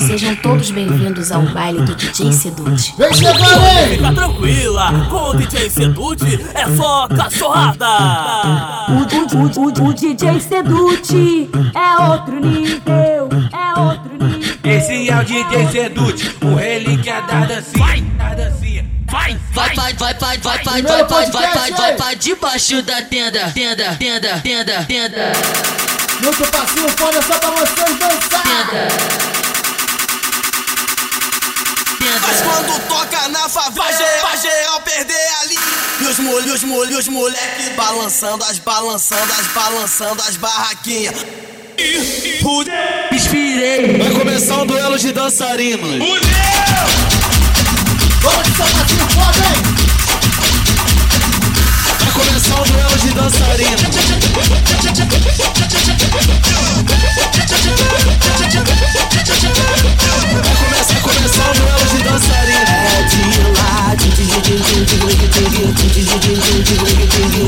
Sejam todos bem-vindos ao baile do DJ Sedute. Vem chegando aí! Fica tranquila, com o DJ Sedute é só cachorrada. O, o, o, o DJ Sedute é outro nível, é outro nível. Esse é o DJ Sedute, o relíquia da dancinha. Da dancinha. Vai, Vai, vai, vai, vai, vai, vai, vai, vai, vai, vai, vai, vai, debaixo da tenda, tenda, tenda, tenda, tenda, Muito passinho foda só pra vocês dançar! Mas tenda. quando toca na favela, pra geral perder ali. E os mole, os mole, os moleque balançando as, balançando as, balançando as barraquinhas. Inspirei. Vai começar um duelo de dançarinos. Vamos de só passinho foda, hein? Vai começar um duelo de dançarinos.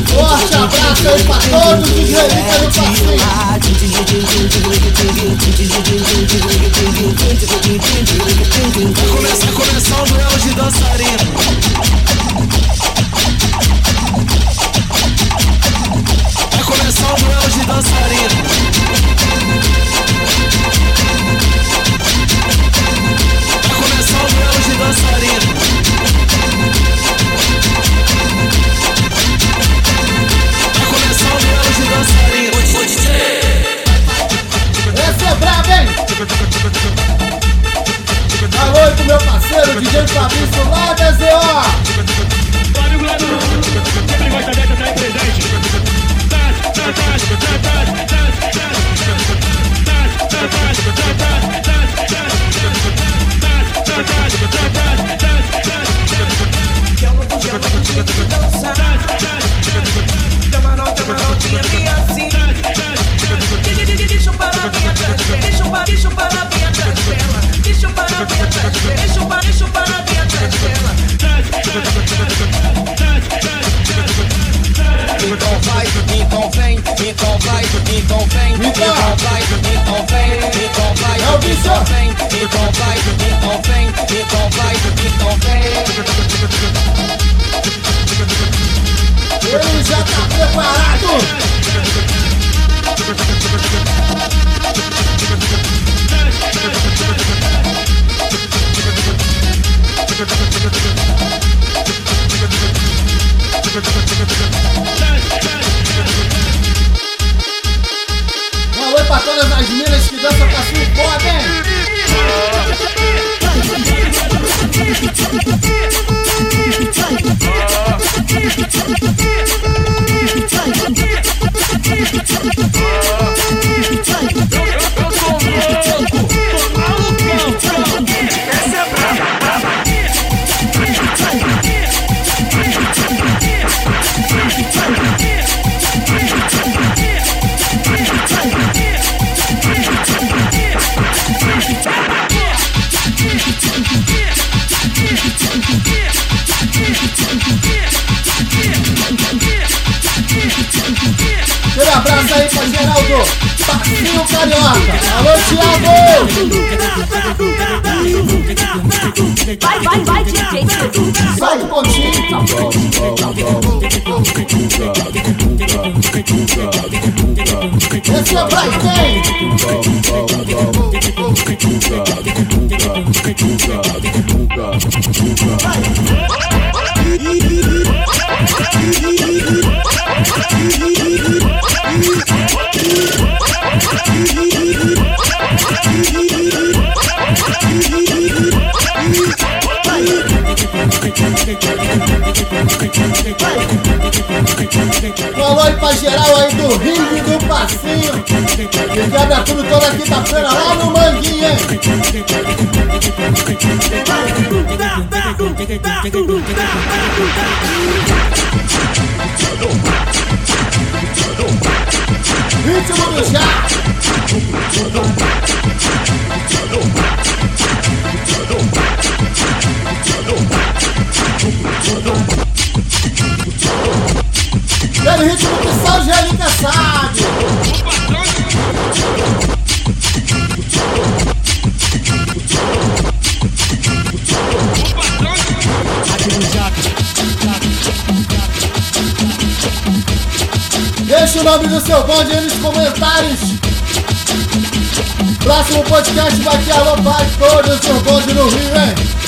Forte abraço aí pra todos os relíquias do passinho! Vai começar, começar um duelo de dançarinos. Vai começar um duelo de dançarinos. Vai começar um duelo de dançarinos. camisa Ele já tá preparado! Um alô pra todas as minas que dançam passinho foda, hein? Yeah. Passinho Carioca! Alô, Thiago! Vai, vai, vai, DJ Sedute. Solta o pontinho! Esse é pra quem? Falou aí pra geral aí do Rio do Passinho. Quebra tudo toda quinta-feira lá no Manguinha, hein? Ritmo do já. Pelo ritmo que só Angélica sabe. Deixe o nome do seu bonde aí nos comentários. Próximo podcast vai ter alô todo o seu bonde no Rio, hein?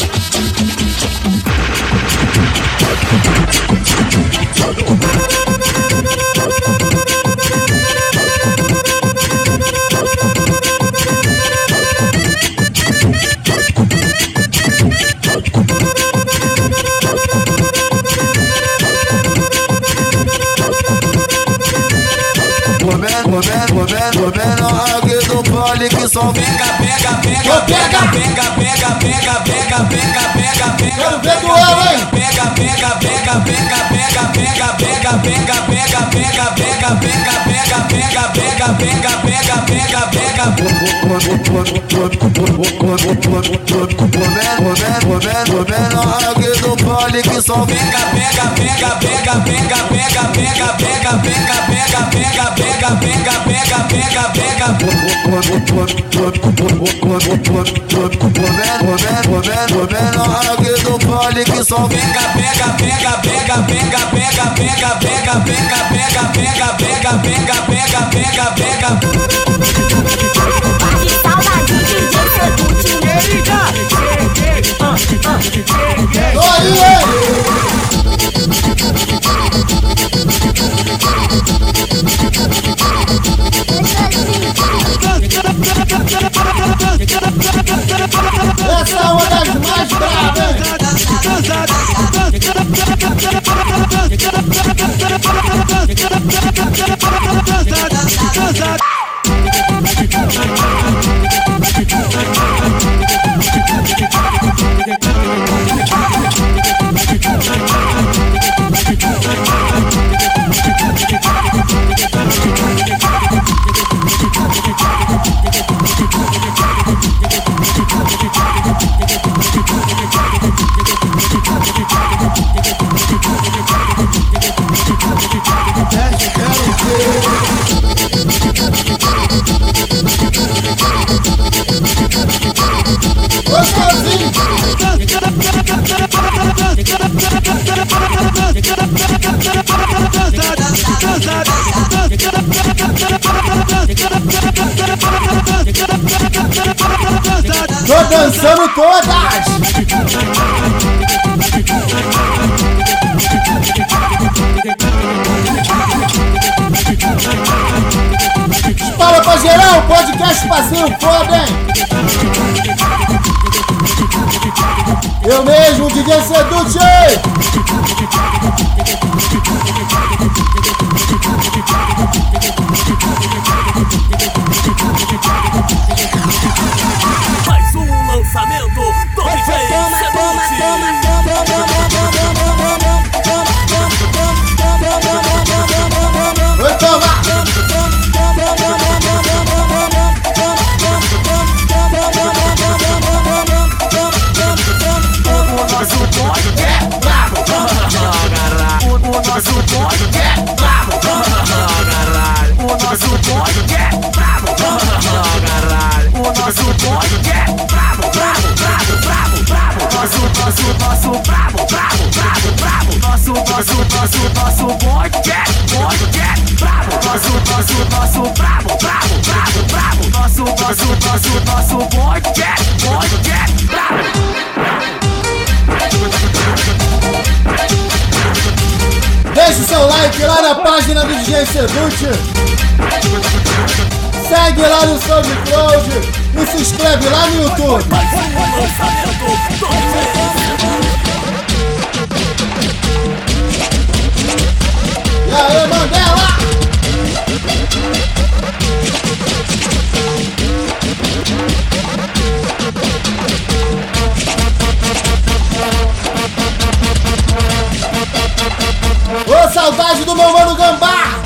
Dorinha! Essa é uma das mais bravas, mesmo podem. Eu mesmo, DJ Seduce! nosso, nosso bonde é, bonde é brabo. Nosso, nosso, nosso brabo, brabo, brabo, brabo. Nosso, nosso, nosso, nosso bonde é, bonde é brabo. Deixe o seu like lá na página do DJ Sedute. Segue lá no SoundCloud e se inscreve lá no YouTube. Aê, saudade do meu mano Gambá!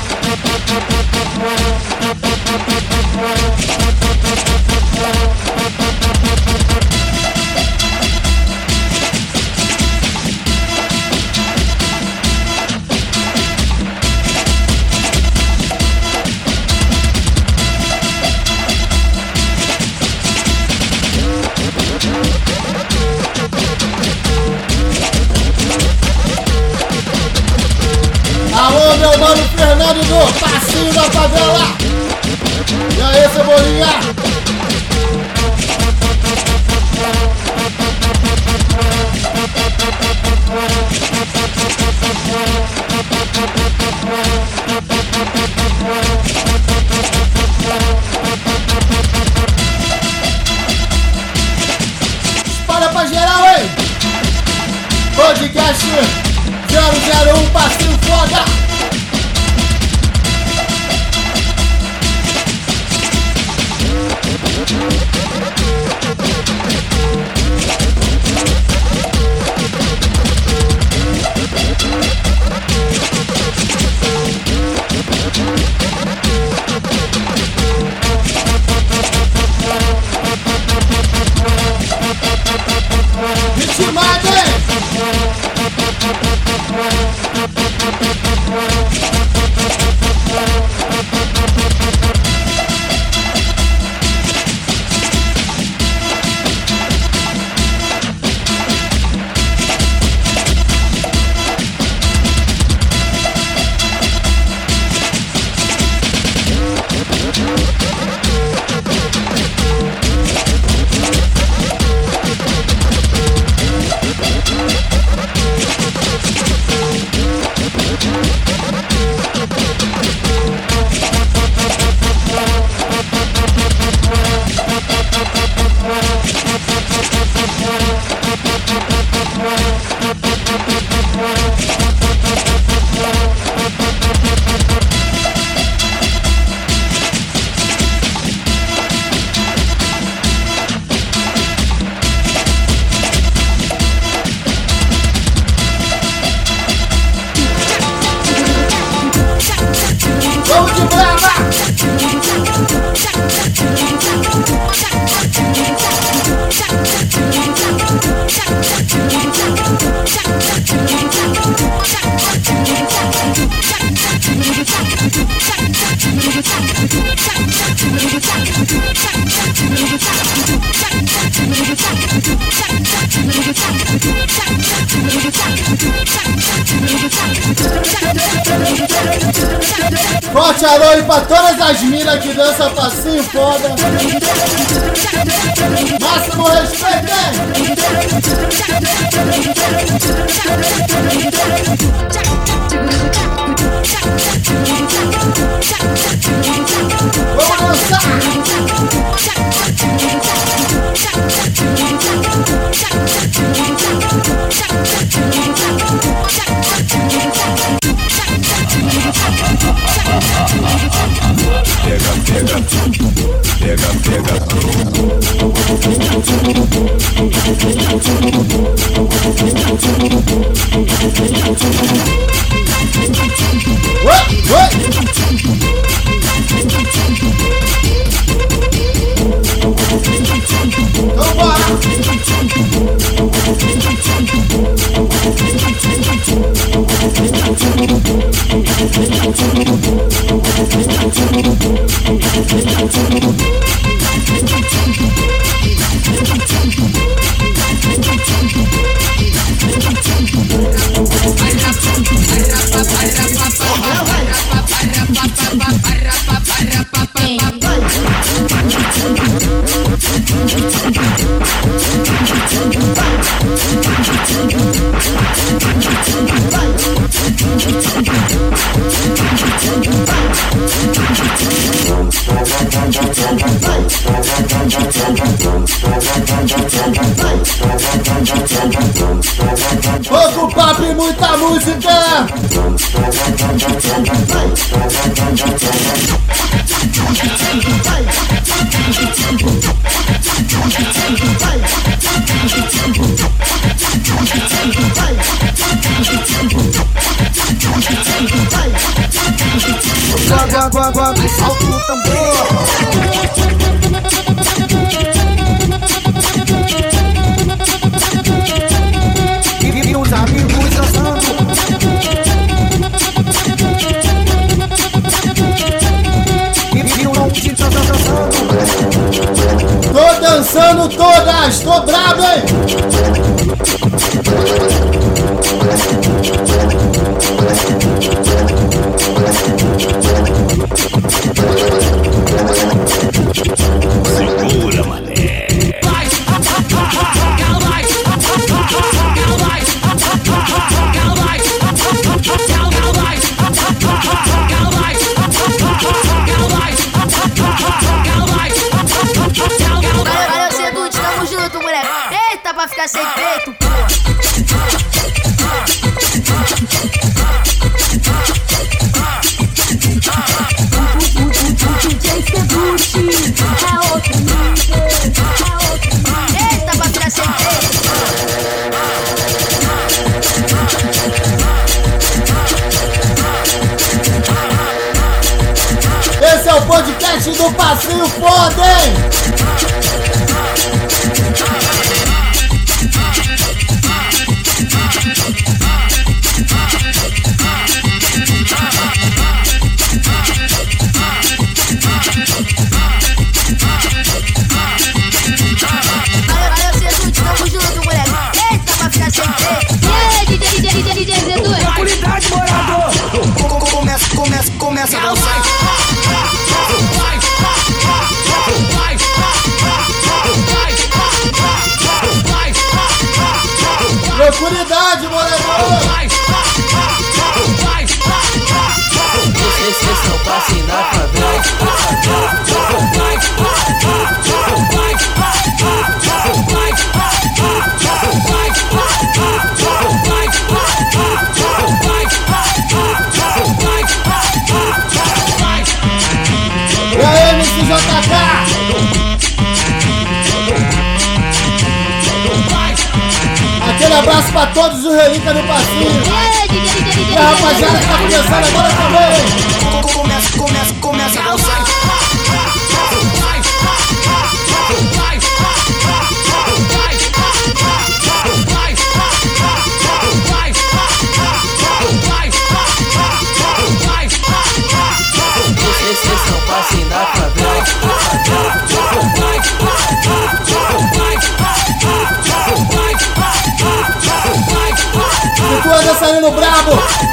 Forte aí pra todas as minas que dançam passinho foda. Máximo respeito, hein? Vamos dançar! Don't touch me, don't touch me, don't touch Pouco papo e muita música! Água, água, água, salto o Aquele abraço pra todos os relíquias do Passinho. E a rapaziada que tá começando agora também. Começa, começa, começa a dançar. Esse, esse, esse é o passe da favela. Saindo brabo,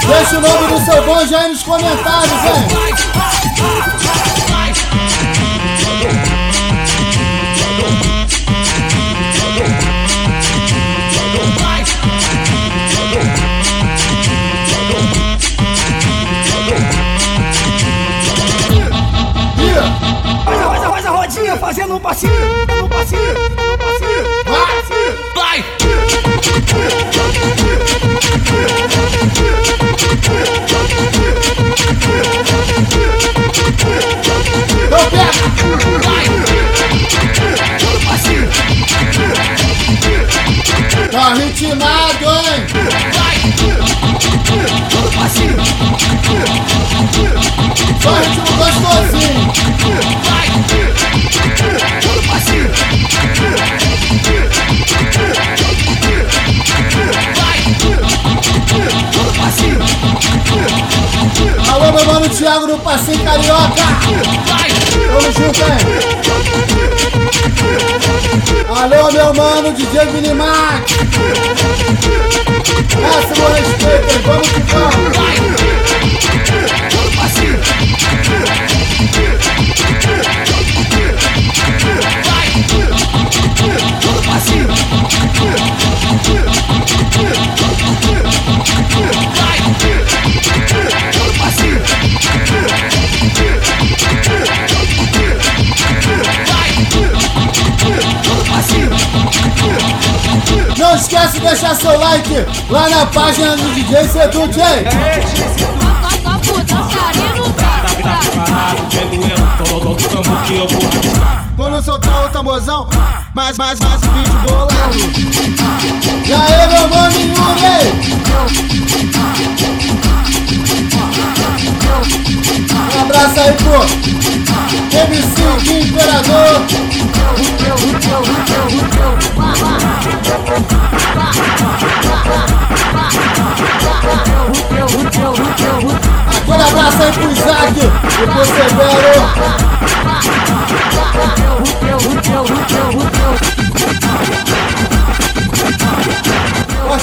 deixa o nome do seu bonde aí nos comentários, hein? Ritmado, hein? passinho, Só ritmo gostosinho. passinho. Passinho, Alô, meu mano Thiago do Passinho Carioca. Tamo junto, hein? Mano DJ Minimax. Máximo respeito, hein? vamos que vamos. Esquece de deixar seu like lá na página do DJ Seduti, hein? Quando soltar o tamborzão, mais, mais, mais o vídeo bolando. E aí, meu mano Yuri? Um abraço aí pro MC Imperador. Aquele abraço aí pro Isaac e pro Severo.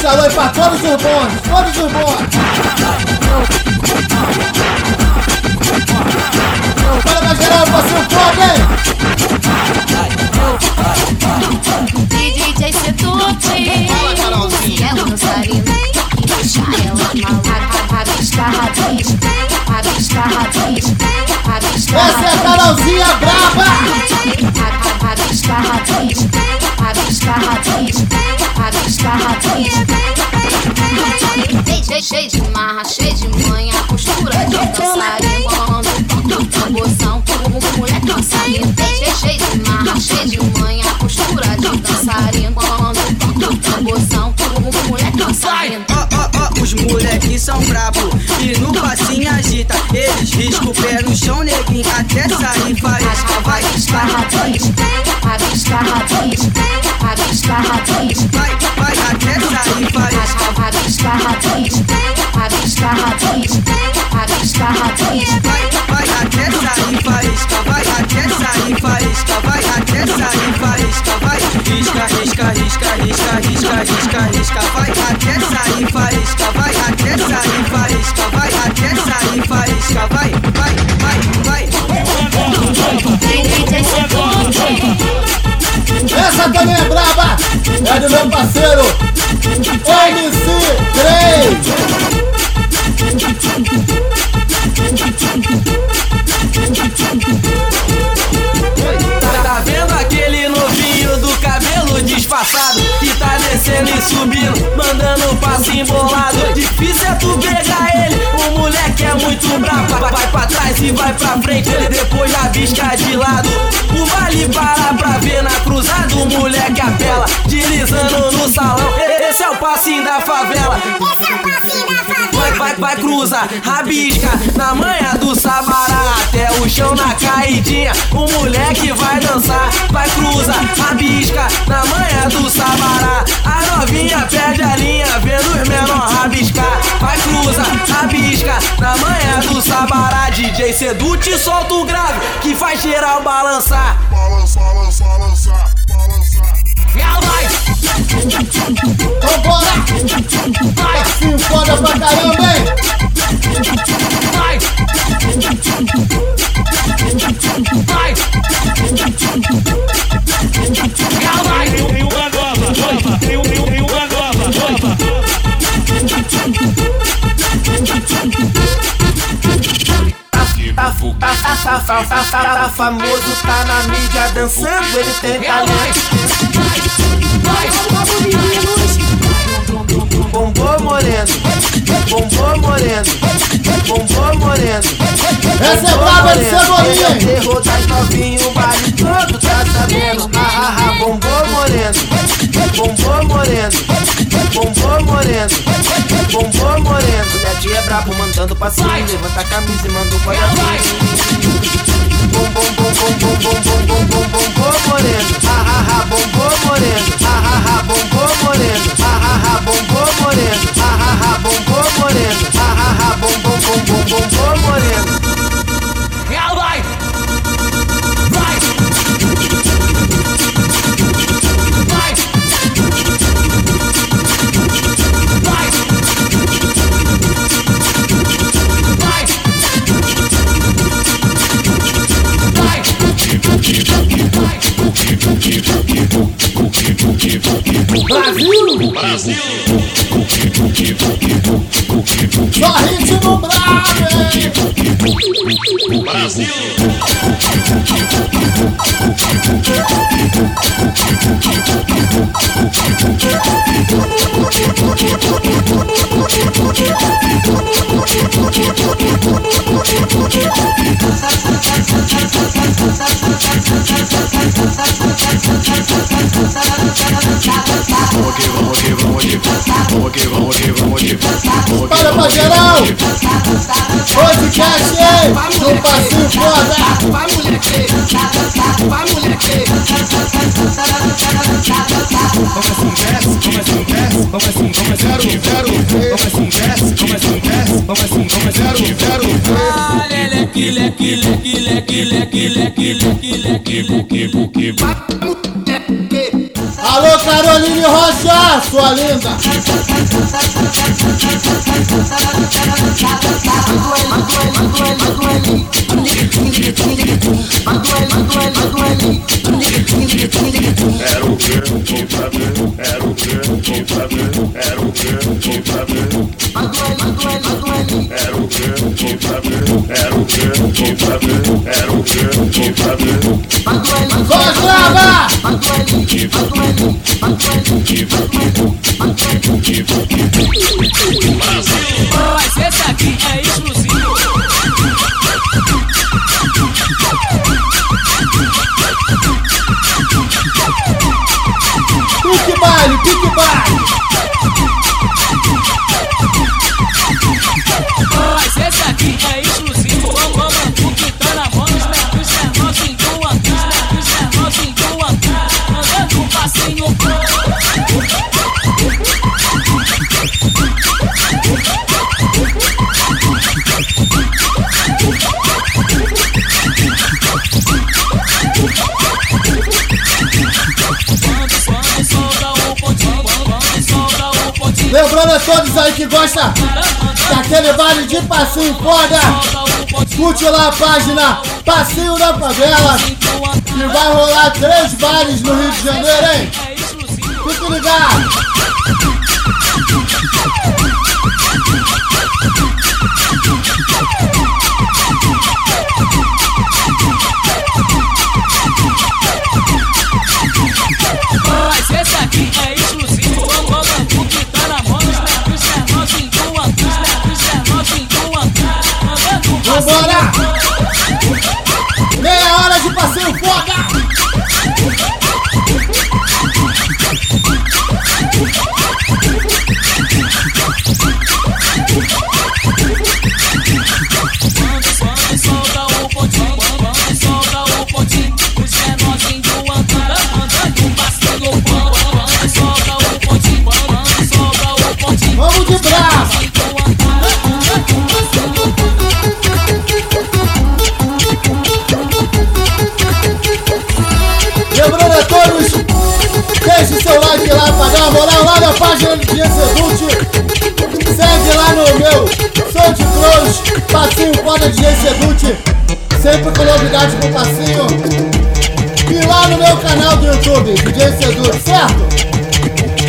Alô aí pra todos os bons, todos os bons. Para pra geral, você foda, hein? Ela dançarina. Deixa ela maluca. Rabisca, rabisca. Rabisca, rabisca. Rabisca, Essa é a Carolzinha braba. Meu parceiro MC3! Tá, tá vendo aquele novinho do cabelo disfarçado Que tá descendo e subindo, mandando um passo embolado Difícil é tu pegar ele, o é muito brabo Vai, pra trás e vai pra frente, ele depois já bisca de lado. O vale para pra ver na cruzada, o moleque apela Deslizando no salão, esse é o passinho da favela. Vai, vai, vai, cruza, rabisca na manha do sabará. Até o chão na caidinha, o moleque vai dançar. Vai, cruza, rabisca na manha do sabará. A novinha perde a linha, vendo os menor rabiscar. Vai, cruza, rabisca na manha do sabará DJ Sedute solta o grave, que faz geral balançar Balança, balança, balança, balança. Ela vai, Vambora! Passinho foda pra caramba, hein? vai Vai vai uma Tá, tá, tá, tá, tá, tá, tá, tá famoso, tá na mídia dançando, ele tem talento. Bombou moreno, bombou moreno, bombou moreno. Essa é braba de cebolinha? Terror das novinho, o baile todo tá sabendo. Ah, ah, ah, bombou moreno, bombou moreno, bombou moreno, bombou moreno. É brabo, mandando passinho, levanta a camisa e manda o coração. Bom, bom, bom, bom, bom, bom, bom, bom, bom, bom, bom, moreno. Ah, ah, ah, bombou moreno. Ah, ah, ah, bombou moreno. Ah, ah, ah, bombou moreno. Ah, ah, ah, bombou moreno. Ah, ah, ah, bom, bom, bom, bom, bom, bom, moreno. Brasil! Brasil! Só ritmo? Brasil! Para pra geral! Podcast? No passinho foda! Vai moleque, vai moleque. Assim desce, como assim desce, como assim, como assim zero, zero, como assim desce, como assim desce, como assim, como zero, zero, Leque, leque, leque, leque, leque, leque, leque, leque, leque. Alô, Caroline Rocha, sua linda! Era o que eu tinha saber, era o que eu tinha saber, era o que eu tinha saber. Era o que eu tinha saber, era o que eu tinha saber, era o que eu tinha saber. Goslava! Essa aqui é exclusiva. Pique baile, pique baile. Aí que gostam daquele baile de passinho foda, curte lá a página Passinho da Favela, que vai rolar três bares no Rio de Janeiro, hein? Fique ligado! Meu Sou de Cruz, passinho foda de DJ Seduti. Sempre com novidade com passinho. E lá no meu canal do YouTube, DJ Seduti, certo?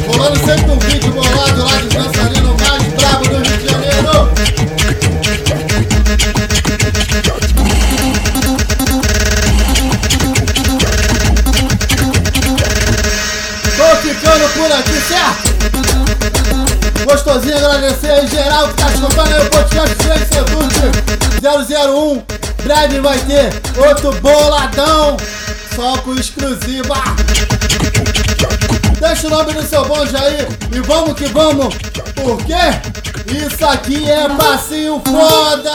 Rolando sempre um vídeo bolado lá de dançarino mais brabo do Rio de Janeiro. Tô ficando por aqui, certo? Gostosinho agradecer aí o podcast Frank Seduce 001. Breve vai ter outro boladão, só com exclusiva. Deixa o nome do seu bonde aí e vamos que vamos, porque isso aqui é passinho foda!